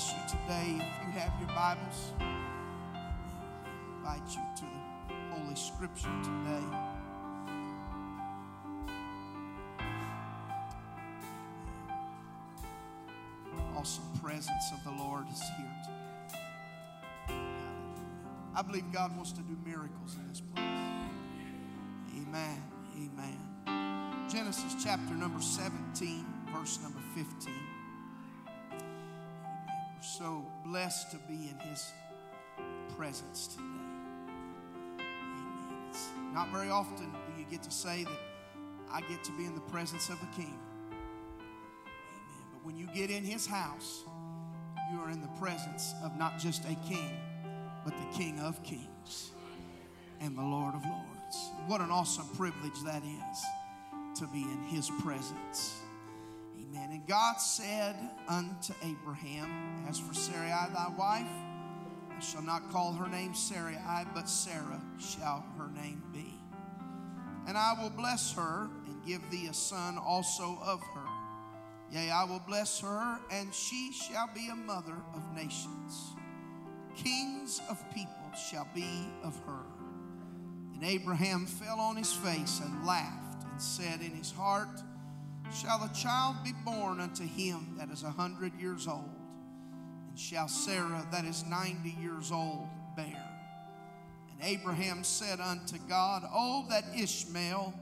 bless you today. If you have your Bibles, invite you to the Holy Scripture today. Awesome presence of the Lord is here today. I believe God wants to do miracles in this place. Amen. Amen. Genesis chapter number 17, verse number 15 so blessed to be in His presence today. Amen. It's not very often do you get to say that I get to be in the presence of a king. Amen. But when you get in His house, you are in the presence of not just a king, but the King of kings and the Lord of lords. What an awesome privilege that is to be in His presence. Amen. And God said unto Abraham, As for Sarai thy wife, I shall not call her name Sarai, but Sarah shall her name be. And I will bless her and give thee a son also of her. Yea, I will bless her, and she shall be a mother of nations. Kings of people shall be of her. And Abraham fell on his face and laughed and said in his heart, shall a child be born unto him that is a hundred years old, and shall Sarah that is ninety years old bear. And Abraham said unto God, Oh, that Ishmael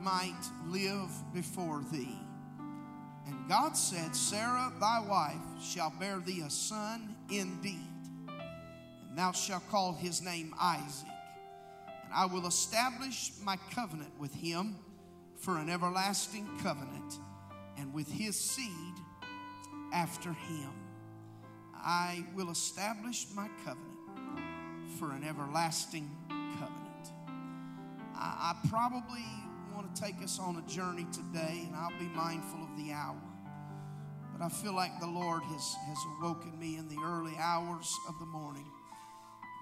might live before thee. And God said, Sarah thy wife shall bear thee a son indeed, and thou shalt call his name Isaac. And I will establish my covenant with him for an everlasting covenant, and with his seed after him. I will establish my covenant for an everlasting covenant. I, I probably want to take us on a journey today, and I'll be mindful of the hour. But I feel like the Lord has, has awoken me in the early hours of the morning.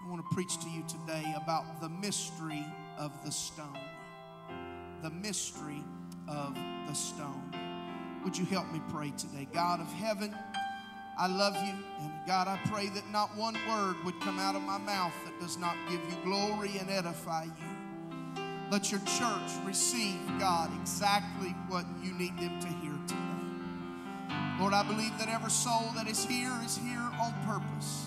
I want to preach to you today about the mystery of the stone the mystery of the stone. Would you help me pray today? God of heaven, I love you. And God, I pray that not one word would come out of my mouth that does not give you glory and edify you. Let your church receive, God, exactly what you need them to hear today. Lord, I believe that every soul that is here is here on purpose.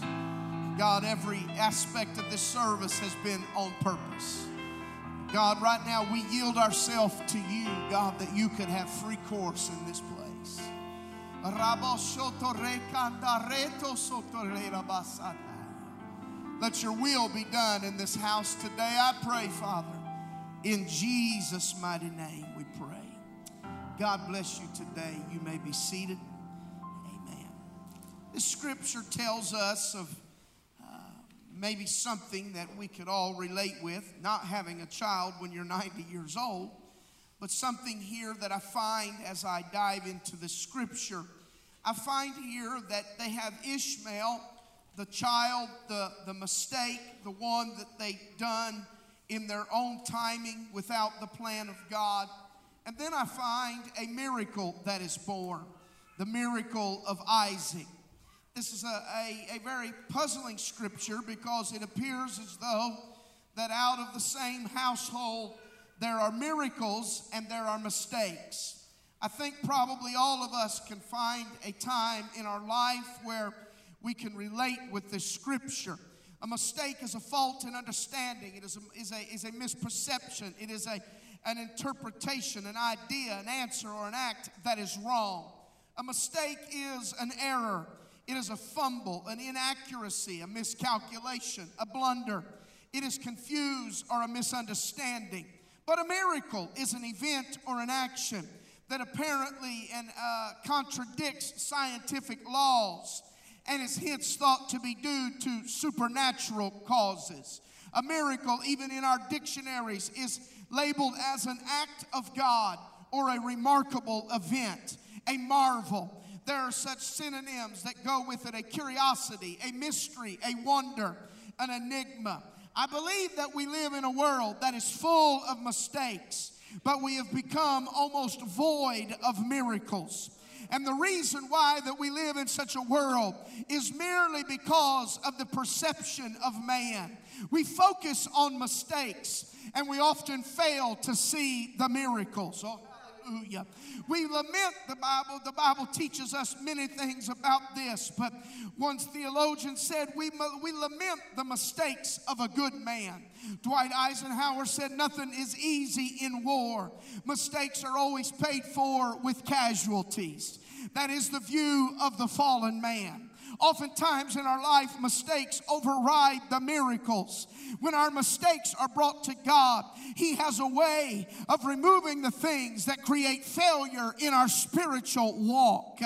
God, every aspect of this service has been on purpose. God, right now we yield ourselves to you, God, that you could have free course in this place. Let your will be done in this house today, I pray, Father. In Jesus' mighty name we pray. God bless you today. You may be seated. Amen. This scripture tells us of maybe something that we could all relate with, not having a child when you're 90 years old, but something here that I find as I dive into the scripture. I find here that they have Ishmael, the child, the, the mistake, the one that they done in their own timing without the plan of God. And then I find a miracle that is born the miracle of Isaac. This is a, a, a, very puzzling scripture because it appears as though that out of the same household there are miracles and there are mistakes. I think probably all of us can find a time in our life where we can relate with this scripture. A mistake is a fault in understanding, it is a, is a, is a misperception, it is a, an interpretation, an idea, an answer, or an act that is wrong. A mistake is an error. It is a fumble, an inaccuracy, a miscalculation, a blunder. It is confused or a misunderstanding. But a miracle is an event or an action that apparently and uh, contradicts scientific laws and is hence thought to be due to supernatural causes. A miracle, even in our dictionaries, is labeled as an act of God or a remarkable event, a marvel there are such synonyms that go with it a curiosity, a mystery, a wonder, an enigma. I believe that we live in a world that is full of mistakes, but we have become almost void of miracles. And the reason why that we live in such a world is merely because of the perception of man. We focus on mistakes and we often fail to see the miracles. Oh, hallelujah. We lament the Bible. The Bible teaches us many things about this, but once theologian said, we, we lament the mistakes of a good man. Dwight Eisenhower said, Nothing is easy in war. Mistakes are always paid for with casualties. That is the view of the fallen man. Oftentimes in our life, mistakes override the miracles. When our mistakes are brought to God, He has a way of removing the things that create failure in our spiritual walk.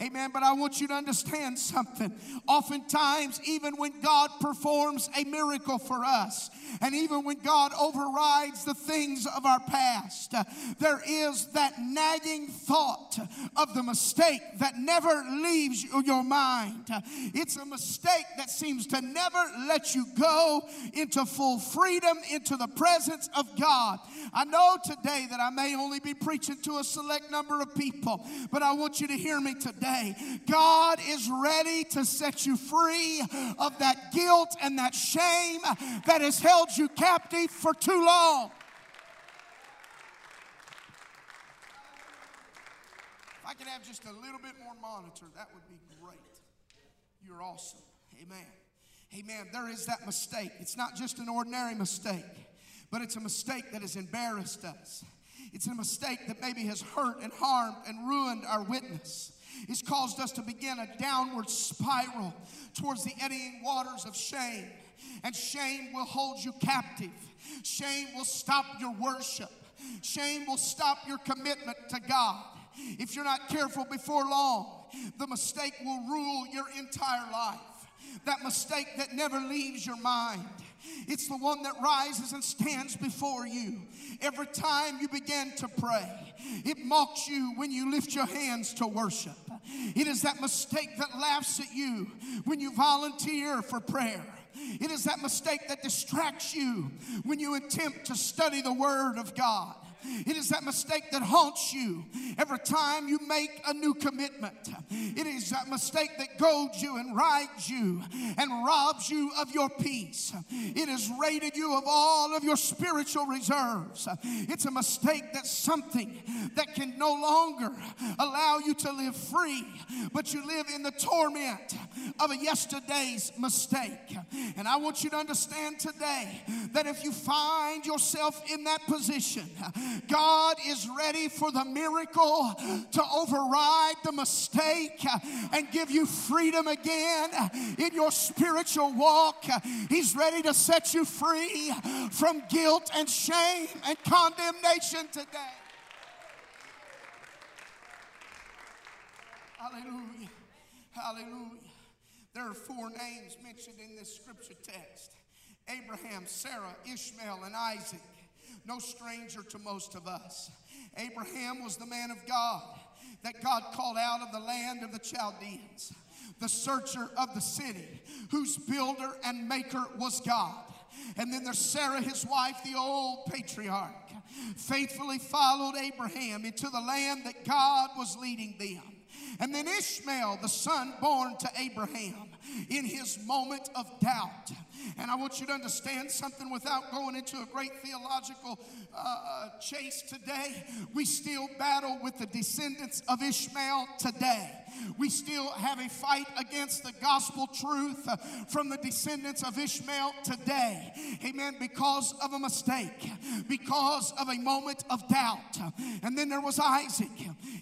Amen. But I want you to understand something. Oftentimes, even when God performs a miracle for us, and even when God overrides the things of our past, there is that nagging thought of the mistake that never leaves your mind. It's a mistake that seems to never let you go into full freedom, into the presence of God. I know today that I may only be preaching to a select number of people, but I want you to hear me today. God is ready to set you free of that guilt and that shame that has held you captive for too long. If I could have just a little bit more monitor, that would be. You're awesome. Amen. Amen. There is that mistake. It's not just an ordinary mistake, but it's a mistake that has embarrassed us. It's a mistake that maybe has hurt and harmed and ruined our witness. It's caused us to begin a downward spiral towards the eddying waters of shame. And shame will hold you captive. Shame will stop your worship. Shame will stop your commitment to God. If you're not careful before long, the mistake will rule your entire life. That mistake that never leaves your mind. It's the one that rises and stands before you every time you begin to pray. It mocks you when you lift your hands to worship. It is that mistake that laughs at you when you volunteer for prayer. It is that mistake that distracts you when you attempt to study the Word of God. It is that mistake that haunts you every time you make a new commitment. It is that mistake that goads you and rides you and robs you of your peace. It has raided you of all of your spiritual reserves. It's a mistake that's something that can no longer allow you to live free, but you live in the torment of a yesterday's mistake. And I want you to understand today that if you find yourself in that position, God is ready for the miracle to override the mistake and give you freedom again in your spiritual walk. He's ready to set you free from guilt and shame and condemnation today. Hallelujah. Hallelujah. There are four names mentioned in this scripture text Abraham, Sarah, Ishmael, and Isaac no stranger to most of us. Abraham was the man of God that God called out of the land of the Chaldeans, the searcher of the city, whose builder and maker was God. And then there's Sarah, his wife, the old patriarch, faithfully followed Abraham into the land that God was leading them. And then Ishmael, the son born to Abraham, in his moment of doubt. And I want you to understand something without going into a great theological uh, uh, chase today. We still battle with the descendants of Ishmael today. We still have a fight against the gospel truth uh, from the descendants of Ishmael today. Amen. Because of a mistake, because of a moment of doubt. And then there was Isaac.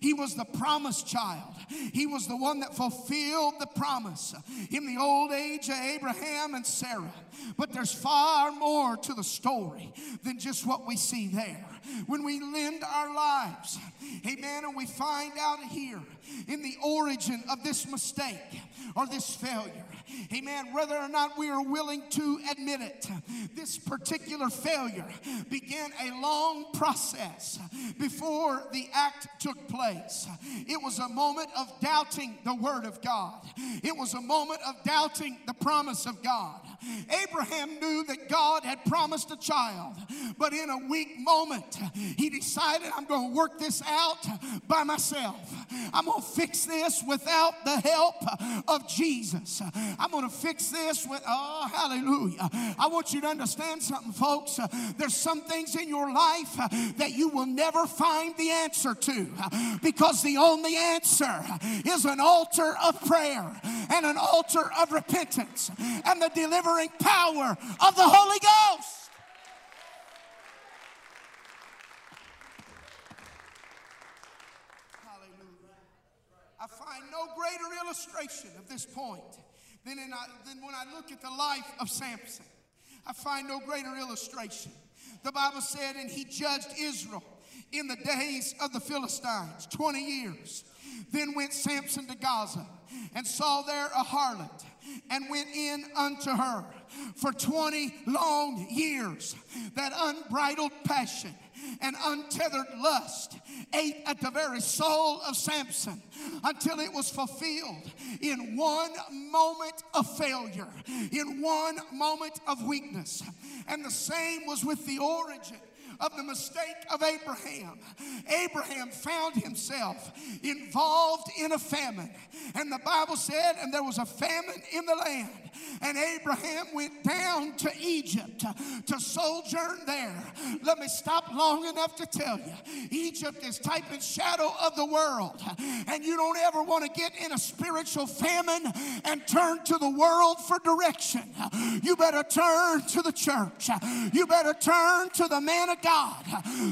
He was the promised child, he was the one that fulfilled the promise in the old age of Abraham and But there's far more to the story than just what we see there. When we lend our lives, amen, and we find out here in the origin of this mistake or this failure, amen, whether or not we are willing to admit it, this particular failure began a long process before the act took place. It was a moment of doubting the Word of God, it was a moment of doubting the promise of God. Abraham knew that God had promised a child, but in a weak moment. He decided, I'm going to work this out by myself. I'm going to fix this without the help of Jesus. I'm going to fix this with, oh, hallelujah. I want you to understand something, folks. Uh, there's some things in your life uh, that you will never find the answer to uh, because the only answer is an altar of prayer and an altar of repentance and the delivering power of the Holy Ghost. Hallelujah. I find no greater illustration of this point than, in, than when I look at the life of Samson. I find no greater illustration. The Bible said, and he judged Israel in the days of the Philistines, 20 years. Then went Samson to Gaza and saw there a harlot and went in unto her for 20 long years. That unbridled passion and untethered lust ate at the very soul of Samson until it was fulfilled in one moment of failure, in one moment of weakness. And the same was with the origin of the mistake of Abraham. Abraham found himself involved in a famine. And the Bible said, and there was a famine in the land. And Abraham went down to Egypt to sojourn there. Let me stop long enough to tell you Egypt is type and shadow of the world. And you don't ever want to get in a spiritual famine and turn to the world for direction. You better turn to the church. You better turn to the man of God God.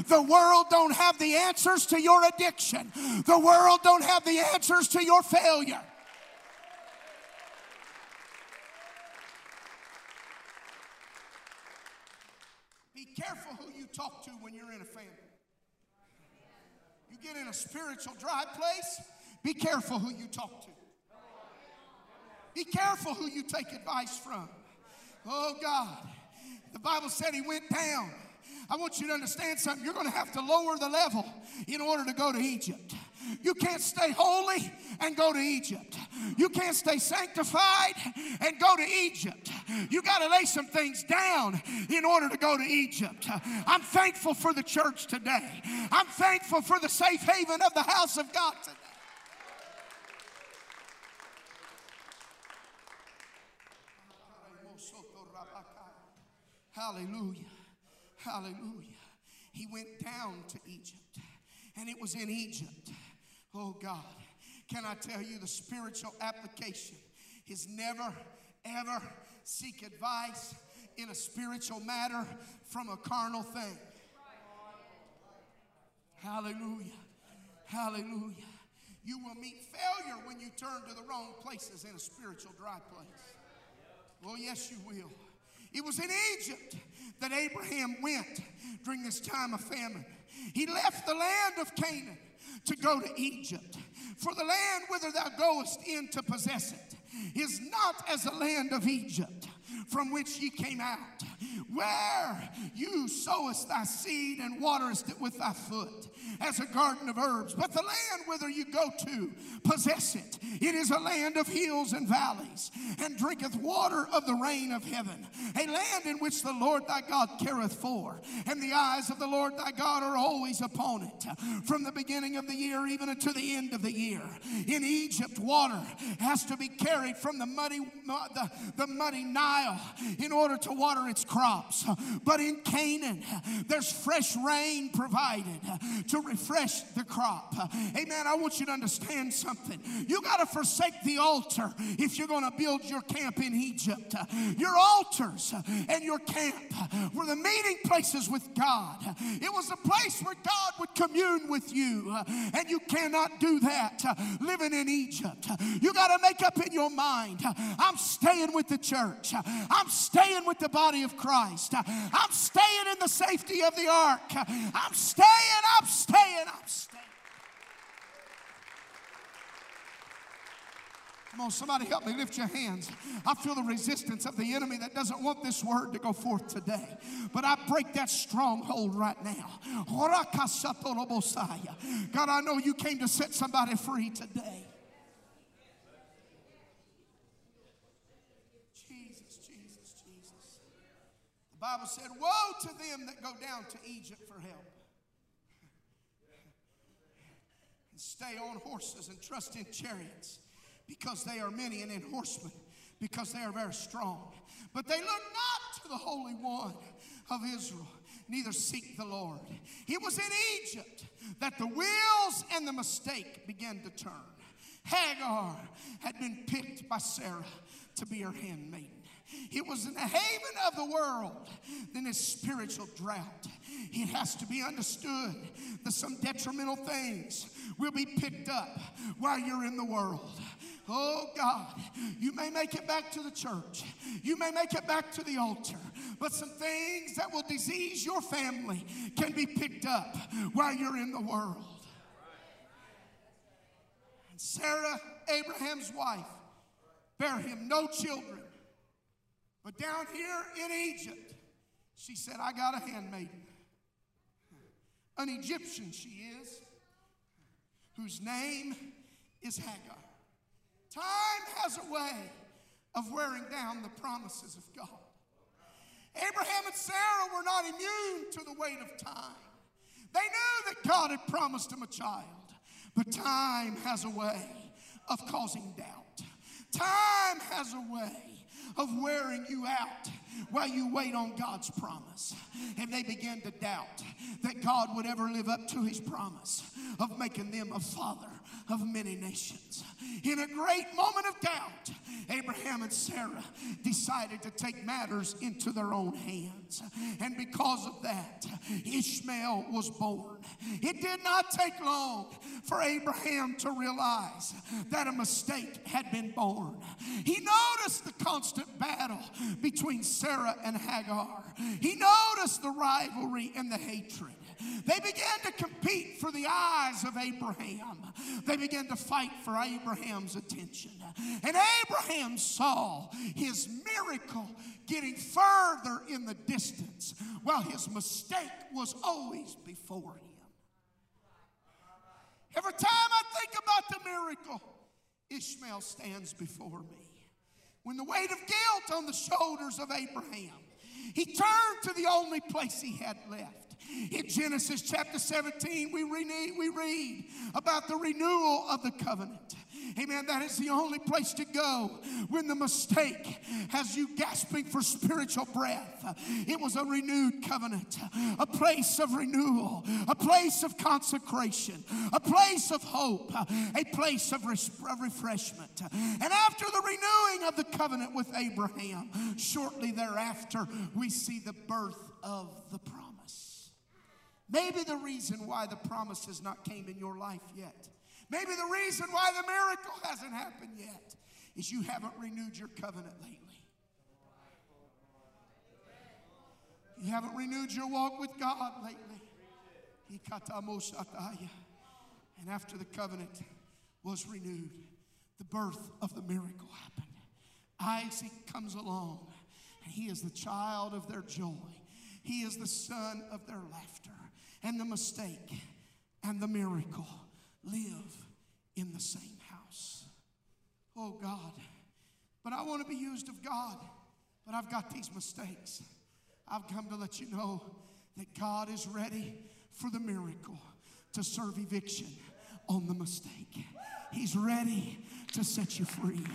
The world don't have the answers to your addiction. The world don't have the answers to your failure. Be careful who you talk to when you're in a family. You get in a spiritual dry place, be careful who you talk to. Be careful who you take advice from. Oh God. The Bible said he went down I want you to understand something. You're going to have to lower the level in order to go to Egypt. You can't stay holy and go to Egypt. You can't stay sanctified and go to Egypt. You got to lay some things down in order to go to Egypt. I'm thankful for the church today. I'm thankful for the safe haven of the house of God today. Hallelujah. Hallelujah. He went down to Egypt, and it was in Egypt. Oh God, can I tell you the spiritual application is never, ever seek advice in a spiritual matter from a carnal thing. Hallelujah. Hallelujah. You will meet failure when you turn to the wrong places in a spiritual dry place. Well, yes, you will. It was in Egypt that Abraham went during this time of famine. He left the land of Canaan to go to Egypt. For the land whither thou goest in to possess it is not as the land of Egypt from which ye came out, where you sowest thy seed and waterest it with thy foot, as a garden of herbs. But the land whither you go to, possess it. It is a land of hills and valleys, and drinketh water of the rain of heaven, a land in which the Lord thy God careth for, and the eyes of the Lord thy God are always upon it, from the beginning of the year even unto the end of the year. In Egypt, water has to be carried from the muddy, the, the muddy Nile in order to water its crops. But in Canaan, there's fresh rain provided to refresh the crop. Amen. I want you to understand something. You got to forsake the altar if you're going to build your camp in Egypt. Your altars and your camp were the meeting places with God. It was a place where God would commune with you, and you cannot do that living in Egypt. You got to make up in your mind I'm staying with the church, I'm staying with the body of Christ, I'm staying in the safety of the ark, I'm staying, I'm staying, I'm staying. Come on, somebody help me lift your hands. I feel the resistance of the enemy that doesn't want this word to go forth today. But I break that stronghold right now. God, I know you came to set somebody free today. Jesus, Jesus, Jesus. The Bible said, Woe to them that go down to Egypt for help. Stay on horses and trust in chariots because they are many and in horsemen because they are very strong. But they look not to the Holy One of Israel, neither seek the Lord. It was in Egypt that the wheels and the mistake began to turn. Hagar had been picked by Sarah to be her handmaiden. It was in the haven of the world, then his spiritual drought. It has to be understood that some detrimental things will be picked up while you're in the world. Oh God, you may make it back to the church. You may make it back to the altar. But some things that will disease your family can be picked up while you're in the world. And Sarah, Abraham's wife, bare him no children. But down here in Egypt, she said, I got a handmaiden. An Egyptian she is, whose name is Hagar. Time has a way of wearing down the promises of God. Abraham and Sarah were not immune to the weight of time. They knew that God had promised them a child, but time has a way of causing doubt. Time has a way of wearing you out while you wait on God's promise. And they began to doubt that God would ever live up to his promise of making them a father of many nations. In a great moment of doubt, Abraham and Sarah decided to take matters into their own hands. And because of that, Ishmael was born. It did not take long for Abraham to realize that a mistake had been born. He noticed the constant battle between Sarah and Hagar, he noticed the rivalry and the hatred. They began to compete for the eyes of Abraham. They began to fight for Abraham's attention. And Abraham saw his miracle getting further in the distance while his mistake was always before him. Every time I think about the miracle, Ishmael stands before me. When the weight of guilt on the shoulders of Abraham, he turned to the only place he had left. In Genesis chapter 17, we read, we read about the renewal of the covenant. Amen. That is the only place to go when the mistake has you gasping for spiritual breath. It was a renewed covenant, a place of renewal, a place of consecration, a place of hope, a place of, res- of refreshment. And after the renewing of the covenant with Abraham, shortly thereafter, we see the birth of the promise. Maybe the reason why the promise has not came in your life yet. Maybe the reason why the miracle hasn't happened yet is you haven't renewed your covenant lately. You haven't renewed your walk with God lately. And after the covenant was renewed, the birth of the miracle happened. Isaac comes along, and he is the child of their joy. He is the son of their laughter and the mistake and the miracle live in the same house. Oh God. But I want to be used of God, but I've got these mistakes. I've come to let you know that God is ready for the miracle to serve eviction on the mistake. He's ready to set you free.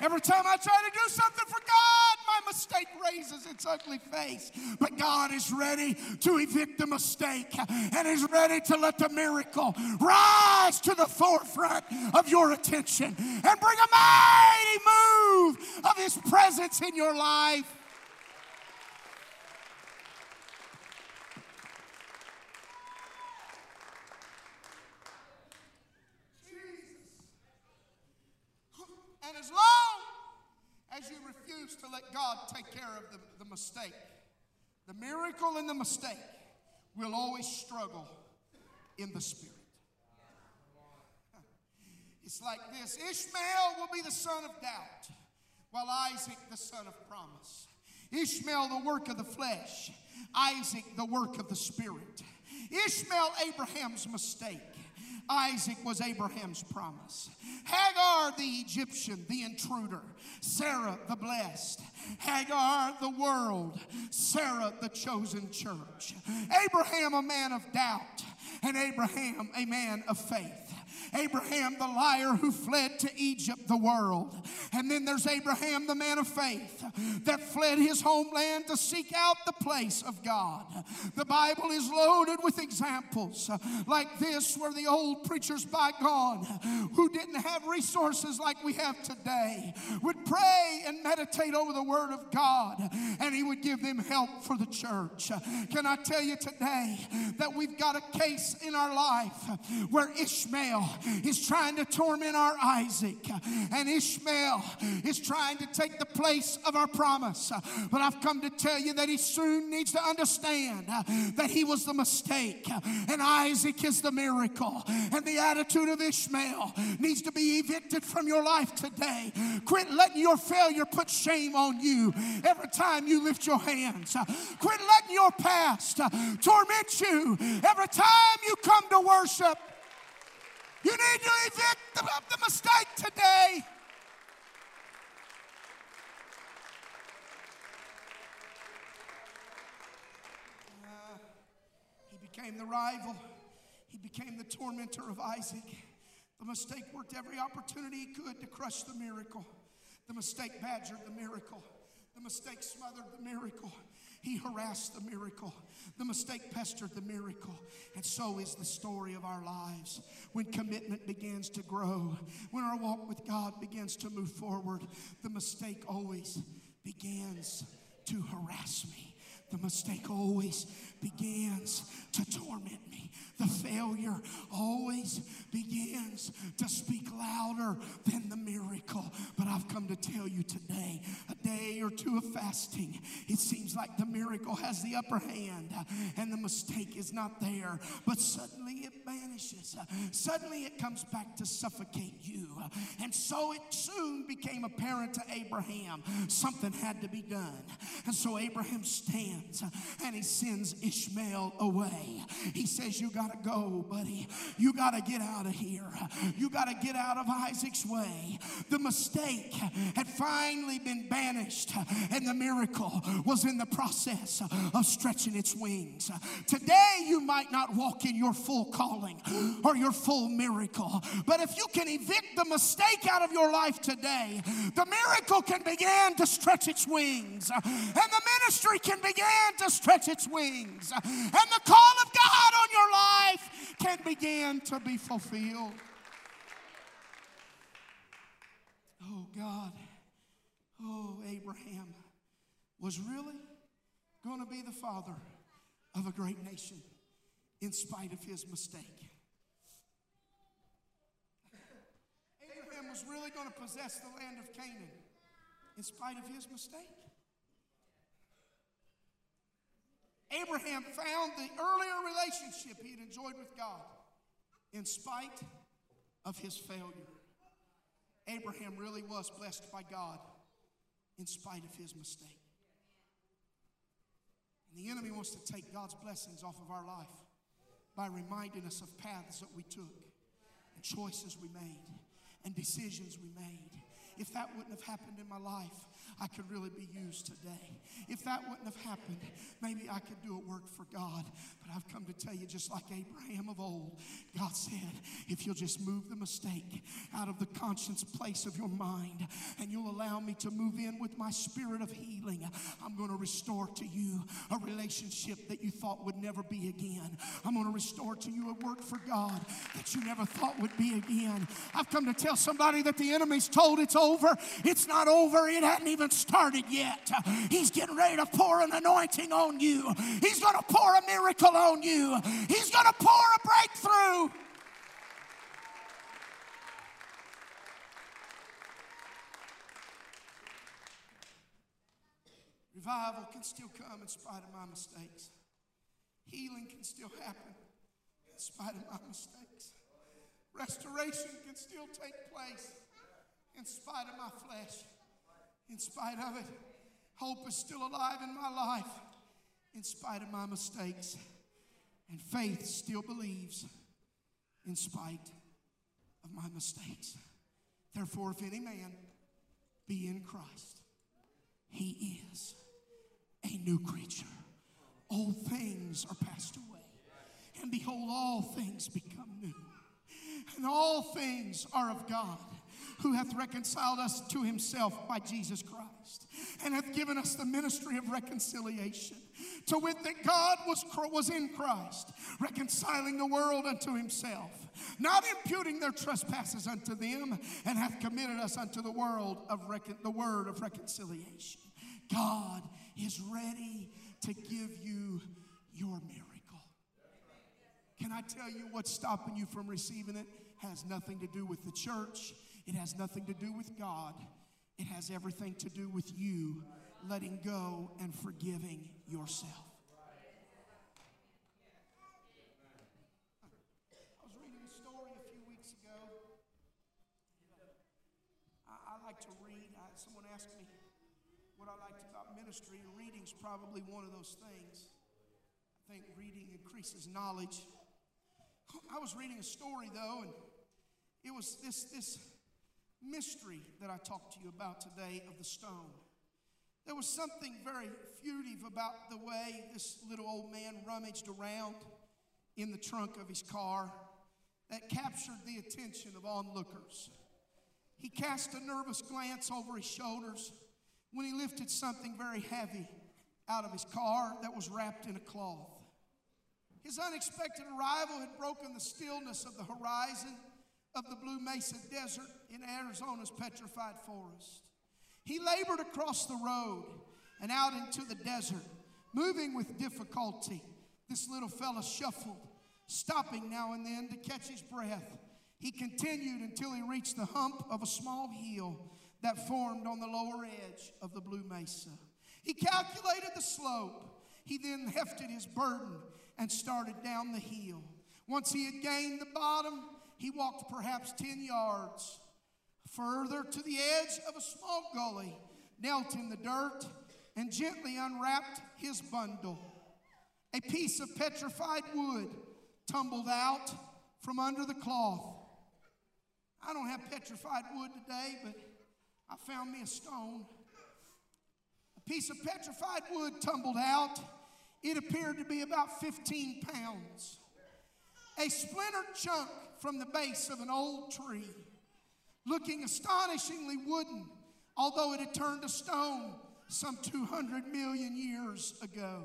Every time I try to do something for God, mistake raises its ugly face. But God is ready to evict the mistake and is ready to let the miracle rise to the forefront of your attention and bring a mighty move of His presence in your life. And as long as you to let God take care of the, the mistake, the miracle and the mistake will always struggle in the spirit. It's like this Ishmael will be the son of doubt, while Isaac the son of promise. Ishmael, the work of the flesh, Isaac, the work of the spirit. Ishmael, Abraham's mistake. Isaac was Abraham's promise. Hagar, the Egyptian, the intruder. Sarah, the blessed. Hagar, the world. Sarah, the chosen church. Abraham, a man of doubt. And Abraham, a man of faith. Abraham, the liar who fled to Egypt, the world. And then there's Abraham, the man of faith, that fled his homeland to seek out the place of God. The Bible is loaded with examples like this, where the old preachers by God, who didn't have resources like we have today, would pray and meditate over the Word of God, and He would give them help for the church. Can I tell you today that we've got a case in our life where Ishmael is trying to torment our Isaac, and Ishmael is trying to take the place of our promise. But I've come to tell you that he soon needs to understand that he was the mistake, and Isaac is the miracle, and the attitude of Ishmael needs to be evicted from your life today. Quit letting your failure put shame on you every time you lift your hands. Quit letting your past torment you every time you come to worship. You need to evict the, the mistake today. Uh, he became the rival. He became the tormentor of Isaac. The mistake worked every opportunity he could to crush the miracle. The mistake badgered the miracle. The mistake smothered the miracle. He harassed the miracle. The mistake pestered the miracle. And so is the story of our lives. When commitment begins to grow, when our walk with God begins to move forward, the mistake always begins to harass me. The mistake always begins to torment me. The failure always begins to speak louder than the miracle. But I've come to tell you today, a day or two of fasting, it seems like the miracle has the upper hand uh, and the mistake is not there. But suddenly it vanishes. Uh, suddenly it comes back to suffocate you. Uh, and so it soon became apparent to Abraham something had to be done. And so Abraham stands and he sends Ishmael away. He says, You got to go, buddy. You got to get out of here. You got to get out of Isaac's way. The mistake had finally been banished, and the miracle was in the process of stretching its wings. Today, you might not walk in your full calling or your full miracle, but if you can evict the mistake out of your life today, the miracle can begin to stretch its wings, and the ministry can begin to stretch its wings, and the call of God on your life can begin to be fulfilled. Oh, God. Oh, Abraham was really going to be the father of a great nation in spite of his mistake. Abraham was really going to possess the land of Canaan in spite of his mistake. Abraham found the earlier relationship he had enjoyed with God in spite of his failure. Abraham really was blessed by God in spite of his mistake. And the enemy wants to take God's blessings off of our life by reminding us of paths that we took and choices we made and decisions we made. If that wouldn't have happened in my life, I could really be used today. If that wouldn't have happened, maybe I could do a work for God. But I've come to tell you, just like Abraham of old, God said, if you'll just move the mistake out of the conscience place of your mind and you'll allow me to move in with my spirit of healing, I'm going to restore to you a relationship that you thought would never be again. I'm going to restore to you a work for God that you never thought would be again. I've come to tell somebody that the enemy's told it's over. It's not over. It hadn't even started yet. He's getting ready to pour an anointing on you. He's going to pour a miracle on you. He's going to pour a breakthrough. Revival can still come in spite of my mistakes. Healing can still happen in spite of my mistakes. Restoration can still take place in spite of my flesh. In spite of it, hope is still alive in my life in spite of my mistakes. And faith still believes in spite of my mistakes. Therefore, if any man be in Christ, he is a new creature. Old things are passed away, and behold, all things become new. And all things are of God, who hath reconciled us to himself by Jesus Christ, and hath given us the ministry of reconciliation. To wit, that God was, was in Christ, reconciling the world unto himself, not imputing their trespasses unto them, and hath committed us unto the world of recon, the word of reconciliation. God is ready to give you your miracle. Can I tell you what's stopping you from receiving it? Has nothing to do with the church. It has nothing to do with God. It has everything to do with you letting go and forgiving yourself. I was reading a story a few weeks ago. I, I like to read. I, someone asked me what I liked about ministry, reading's probably one of those things. I think reading increases knowledge. I was reading a story though, and it was this, this mystery that I talked to you about today of the stone. There was something very furtive about the way this little old man rummaged around in the trunk of his car that captured the attention of onlookers. He cast a nervous glance over his shoulders when he lifted something very heavy out of his car that was wrapped in a cloth. His unexpected arrival had broken the stillness of the horizon of the Blue Mesa Desert in Arizona's petrified forest. He labored across the road and out into the desert, moving with difficulty. This little fellow shuffled, stopping now and then to catch his breath. He continued until he reached the hump of a small hill that formed on the lower edge of the Blue Mesa. He calculated the slope. He then hefted his burden and started down the hill. Once he had gained the bottom, he walked perhaps 10 yards further to the edge of a small gully, knelt in the dirt, and gently unwrapped his bundle. A piece of petrified wood tumbled out from under the cloth. I don't have petrified wood today, but I found me a stone. A piece of petrified wood tumbled out. It appeared to be about 15 pounds. A splintered chunk from the base of an old tree, looking astonishingly wooden, although it had turned to stone some 200 million years ago.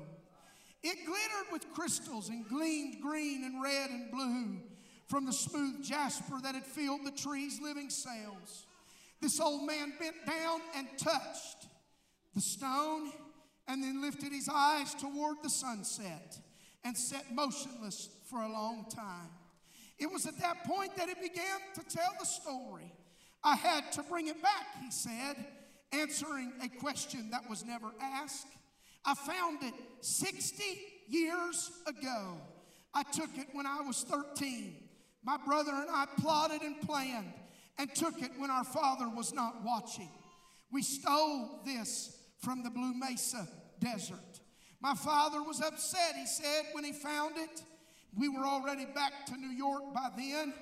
It glittered with crystals and gleamed green and red and blue from the smooth jasper that had filled the tree's living cells. This old man bent down and touched the stone and then lifted his eyes toward the sunset and sat motionless for a long time. It was at that point that he began to tell the story. I had to bring it back, he said, answering a question that was never asked. I found it 60 years ago. I took it when I was 13. My brother and I plotted and planned and took it when our father was not watching. We stole this from the Blue Mesa desert. My father was upset, he said, when he found it. We were already back to New York by then.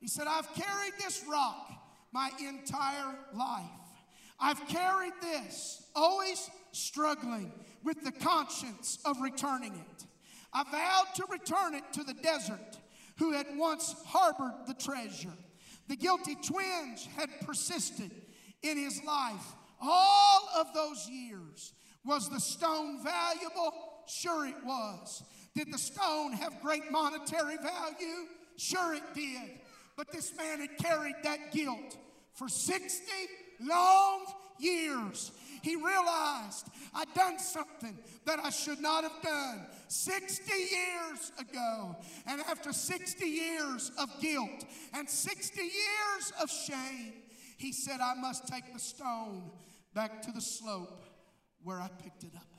He said, I've carried this rock my entire life. I've carried this, always struggling with the conscience of returning it. I vowed to return it to the desert who had once harbored the treasure. The guilty twinge had persisted in his life all of those years. Was the stone valuable? Sure, it was. Did the stone have great monetary value? Sure, it did. But this man had carried that guilt for 60 long years. He realized I'd done something that I should not have done 60 years ago. And after 60 years of guilt and 60 years of shame, he said, I must take the stone back to the slope where I picked it up.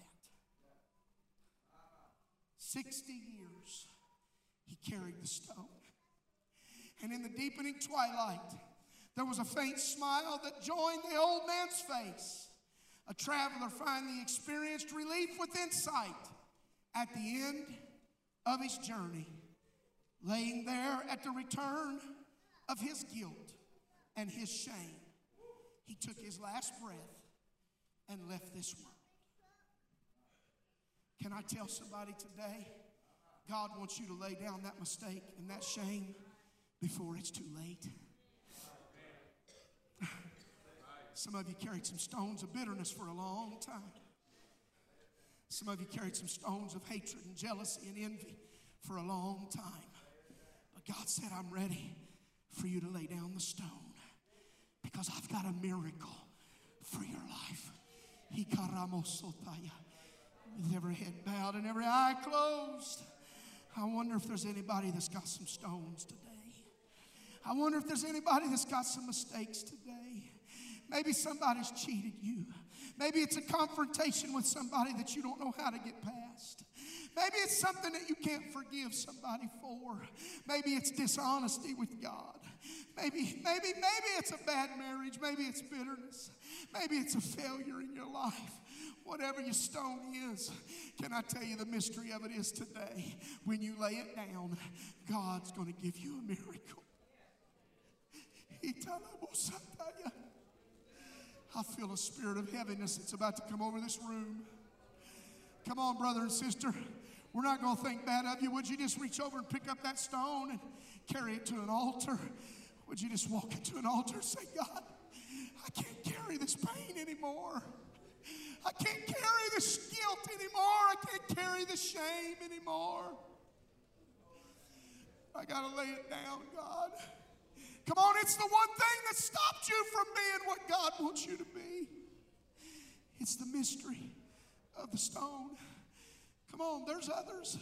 60 years he carried the stone. And in the deepening twilight, there was a faint smile that joined the old man's face. A traveler finally experienced relief within sight at the end of his journey, laying there at the return of his guilt and his shame, he took his last breath and left this world. Can I tell somebody today? God wants you to lay down that mistake and that shame before it's too late. Some of you carried some stones of bitterness for a long time. Some of you carried some stones of hatred and jealousy and envy for a long time. But God said, I'm ready for you to lay down the stone because I've got a miracle for your life. With every head bowed and every eye closed, I wonder if there's anybody that's got some stones today. I wonder if there's anybody that's got some mistakes today. Maybe somebody's cheated you. Maybe it's a confrontation with somebody that you don't know how to get past. Maybe it's something that you can't forgive somebody for. Maybe it's dishonesty with God. Maybe, maybe, maybe it's a bad marriage. Maybe it's bitterness. Maybe it's a failure in your life. Whatever your stone is, can I tell you the mystery of it is today? When you lay it down, God's going to give you a miracle. I feel a spirit of heaviness that's about to come over this room. Come on, brother and sister. We're not going to think bad of you. Would you just reach over and pick up that stone and carry it to an altar? Would you just walk it to an altar and say, God, I can't carry this pain anymore. I can't carry this guilt anymore. I can't carry the shame anymore. I got to lay it down, God. Come on, it's the one thing that stopped you from being what God wants you to be. It's the mystery of the stone. Come on, there's others.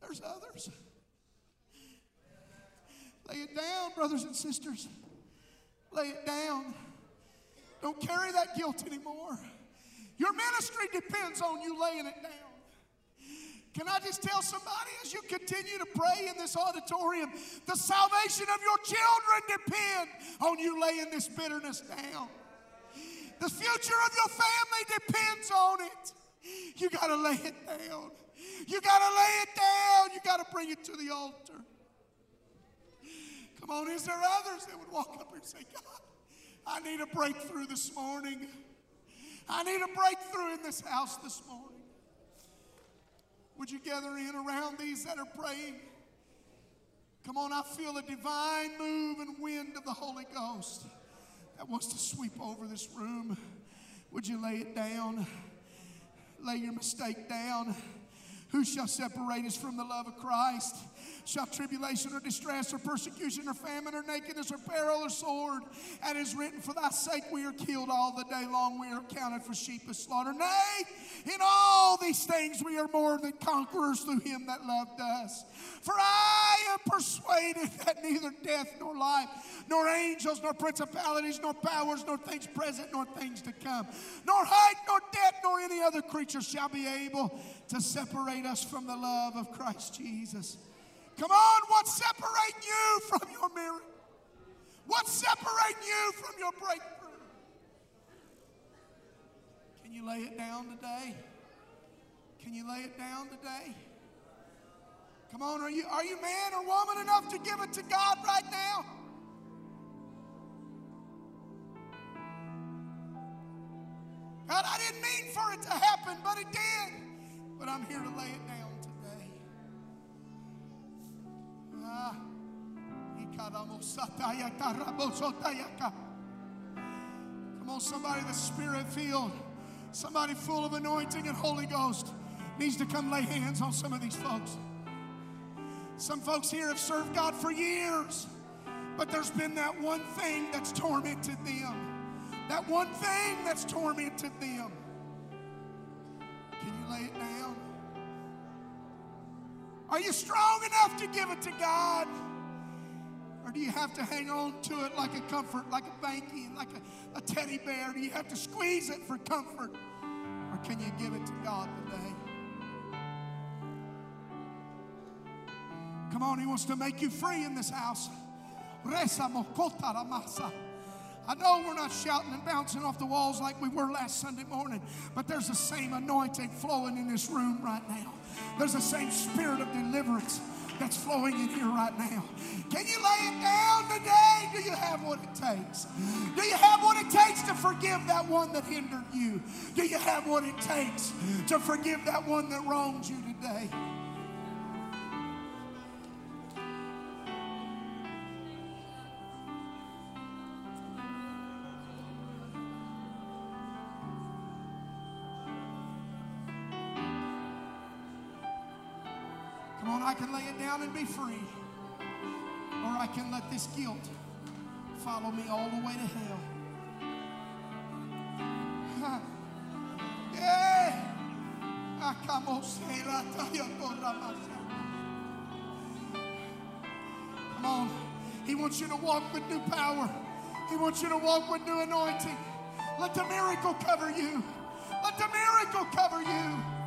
There's others. Lay it down, brothers and sisters. Lay it down. Don't carry that guilt anymore. Your ministry depends on you laying it down. Can I just tell somebody as you continue to pray in this auditorium, the salvation of your children depend on you laying this bitterness down. The future of your family depends on it. You got to lay it down. You got to lay it down. You got to bring it to the altar. Come on, is there others that would walk up and say, God, I need a breakthrough this morning. I need a breakthrough in this house this morning. Would you gather in around these that are praying? Come on, I feel a divine move and wind of the Holy Ghost that wants to sweep over this room. Would you lay it down? Lay your mistake down. Who shall separate us from the love of Christ? Shall tribulation or distress or persecution or famine or nakedness or peril or sword. And is written, For thy sake we are killed all the day long. We are counted for sheep of slaughter. Nay, in all these things we are more than conquerors through him that loved us. For I am persuaded that neither death nor life, nor angels, nor principalities, nor powers, nor things present, nor things to come, nor height, nor depth, nor any other creature shall be able to separate us from the love of Christ Jesus Come on, what's separating you from your miracle? What's separating you from your breakthrough? Can you lay it down today? Can you lay it down today? Come on, are you, are you man or woman enough to give it to God right now? God, I didn't mean for it to happen, but it did. But I'm here to lay it down. Ah, come on, somebody that's spirit filled, somebody full of anointing and Holy Ghost needs to come lay hands on some of these folks. Some folks here have served God for years, but there's been that one thing that's tormented them. That one thing that's tormented them. Can you lay it down? Are you strong enough to give it to God? Or do you have to hang on to it like a comfort, like a banky, like a, a teddy bear? Do you have to squeeze it for comfort? Or can you give it to God today? Come on, He wants to make you free in this house. I know we're not shouting and bouncing off the walls like we were last Sunday morning, but there's the same anointing flowing in this room right now. There's the same spirit of deliverance that's flowing in here right now. Can you lay it down today? Do you have what it takes? Do you have what it takes to forgive that one that hindered you? Do you have what it takes to forgive that one that wronged you today? Be free. Or I can let this guilt follow me all the way to hell. Eh, eh, Come on. He wants you to walk with new power. He wants you to walk with new anointing. Let the miracle cover you. Let the miracle cover you.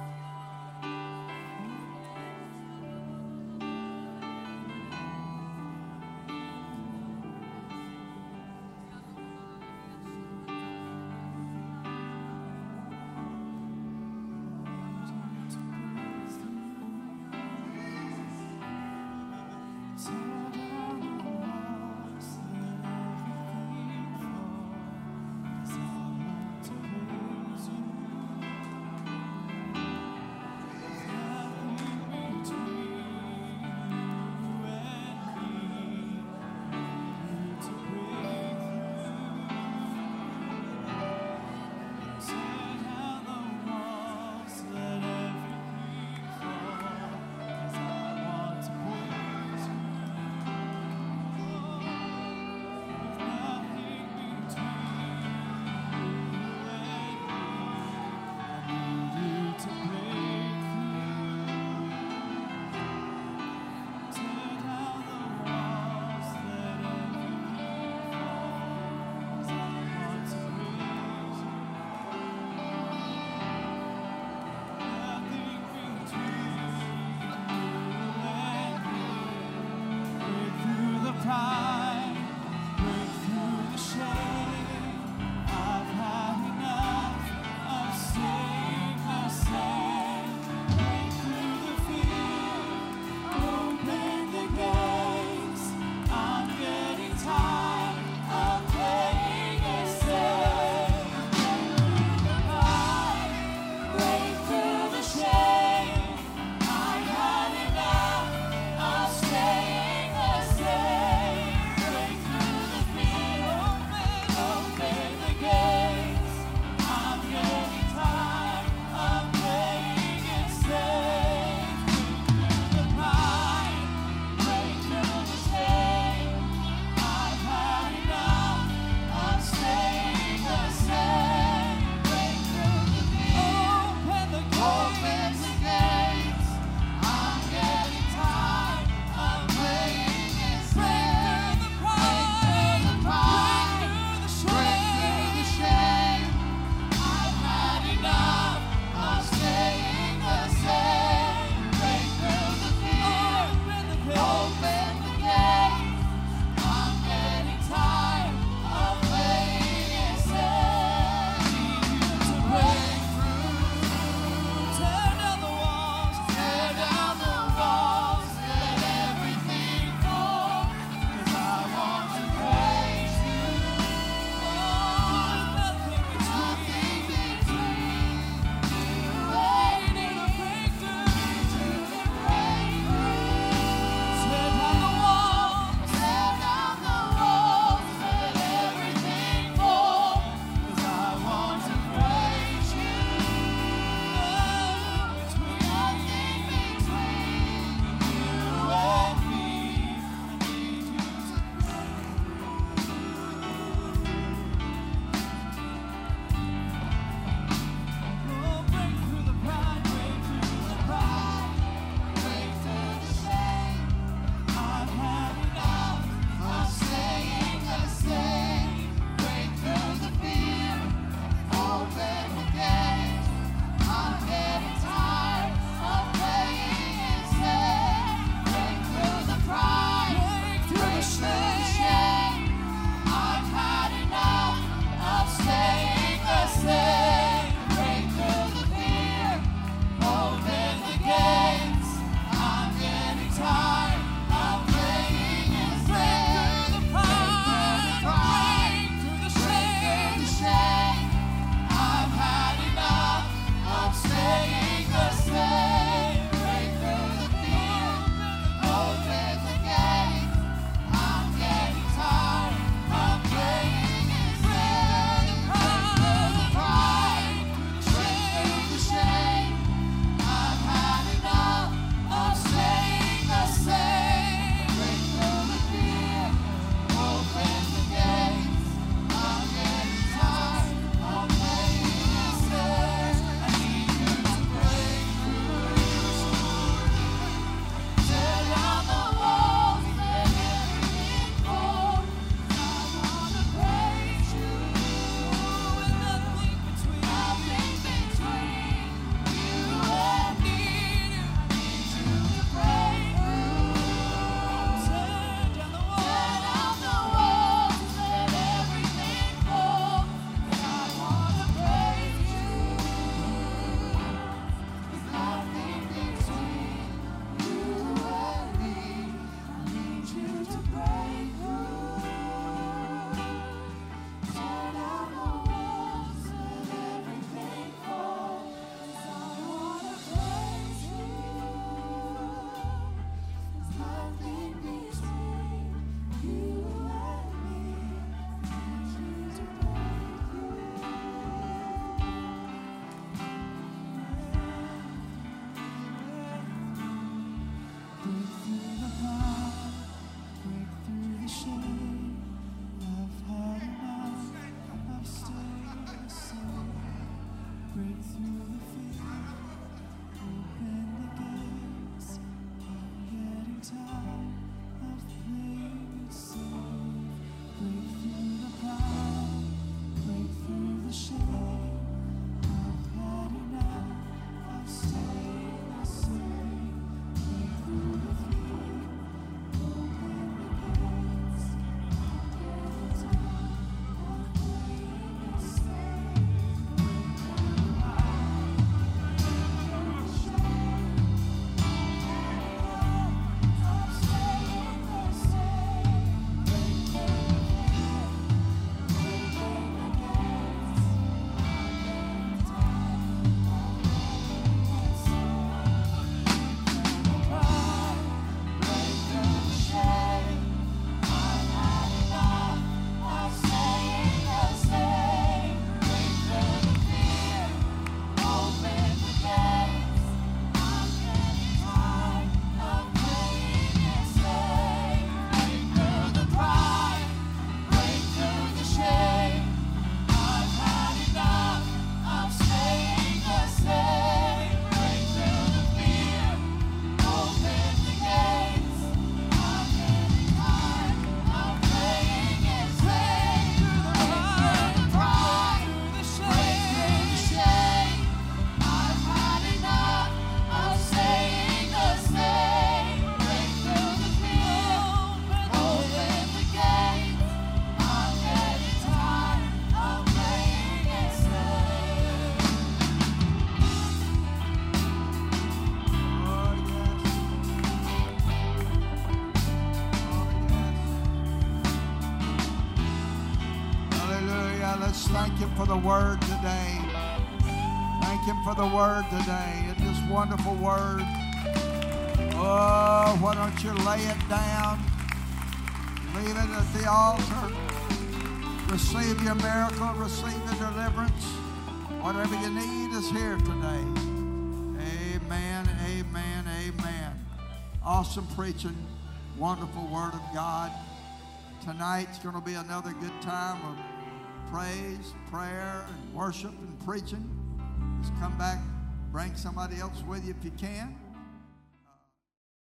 Word today. It's this wonderful word. Oh, why don't you lay it down? Leave it at the altar. Receive your miracle. Receive the deliverance. Whatever you need is here today. Amen, amen, amen. Awesome preaching. Wonderful word of God. Tonight's going to be another good time of praise, prayer, and worship and preaching. Just come back, bring somebody else with you if you can.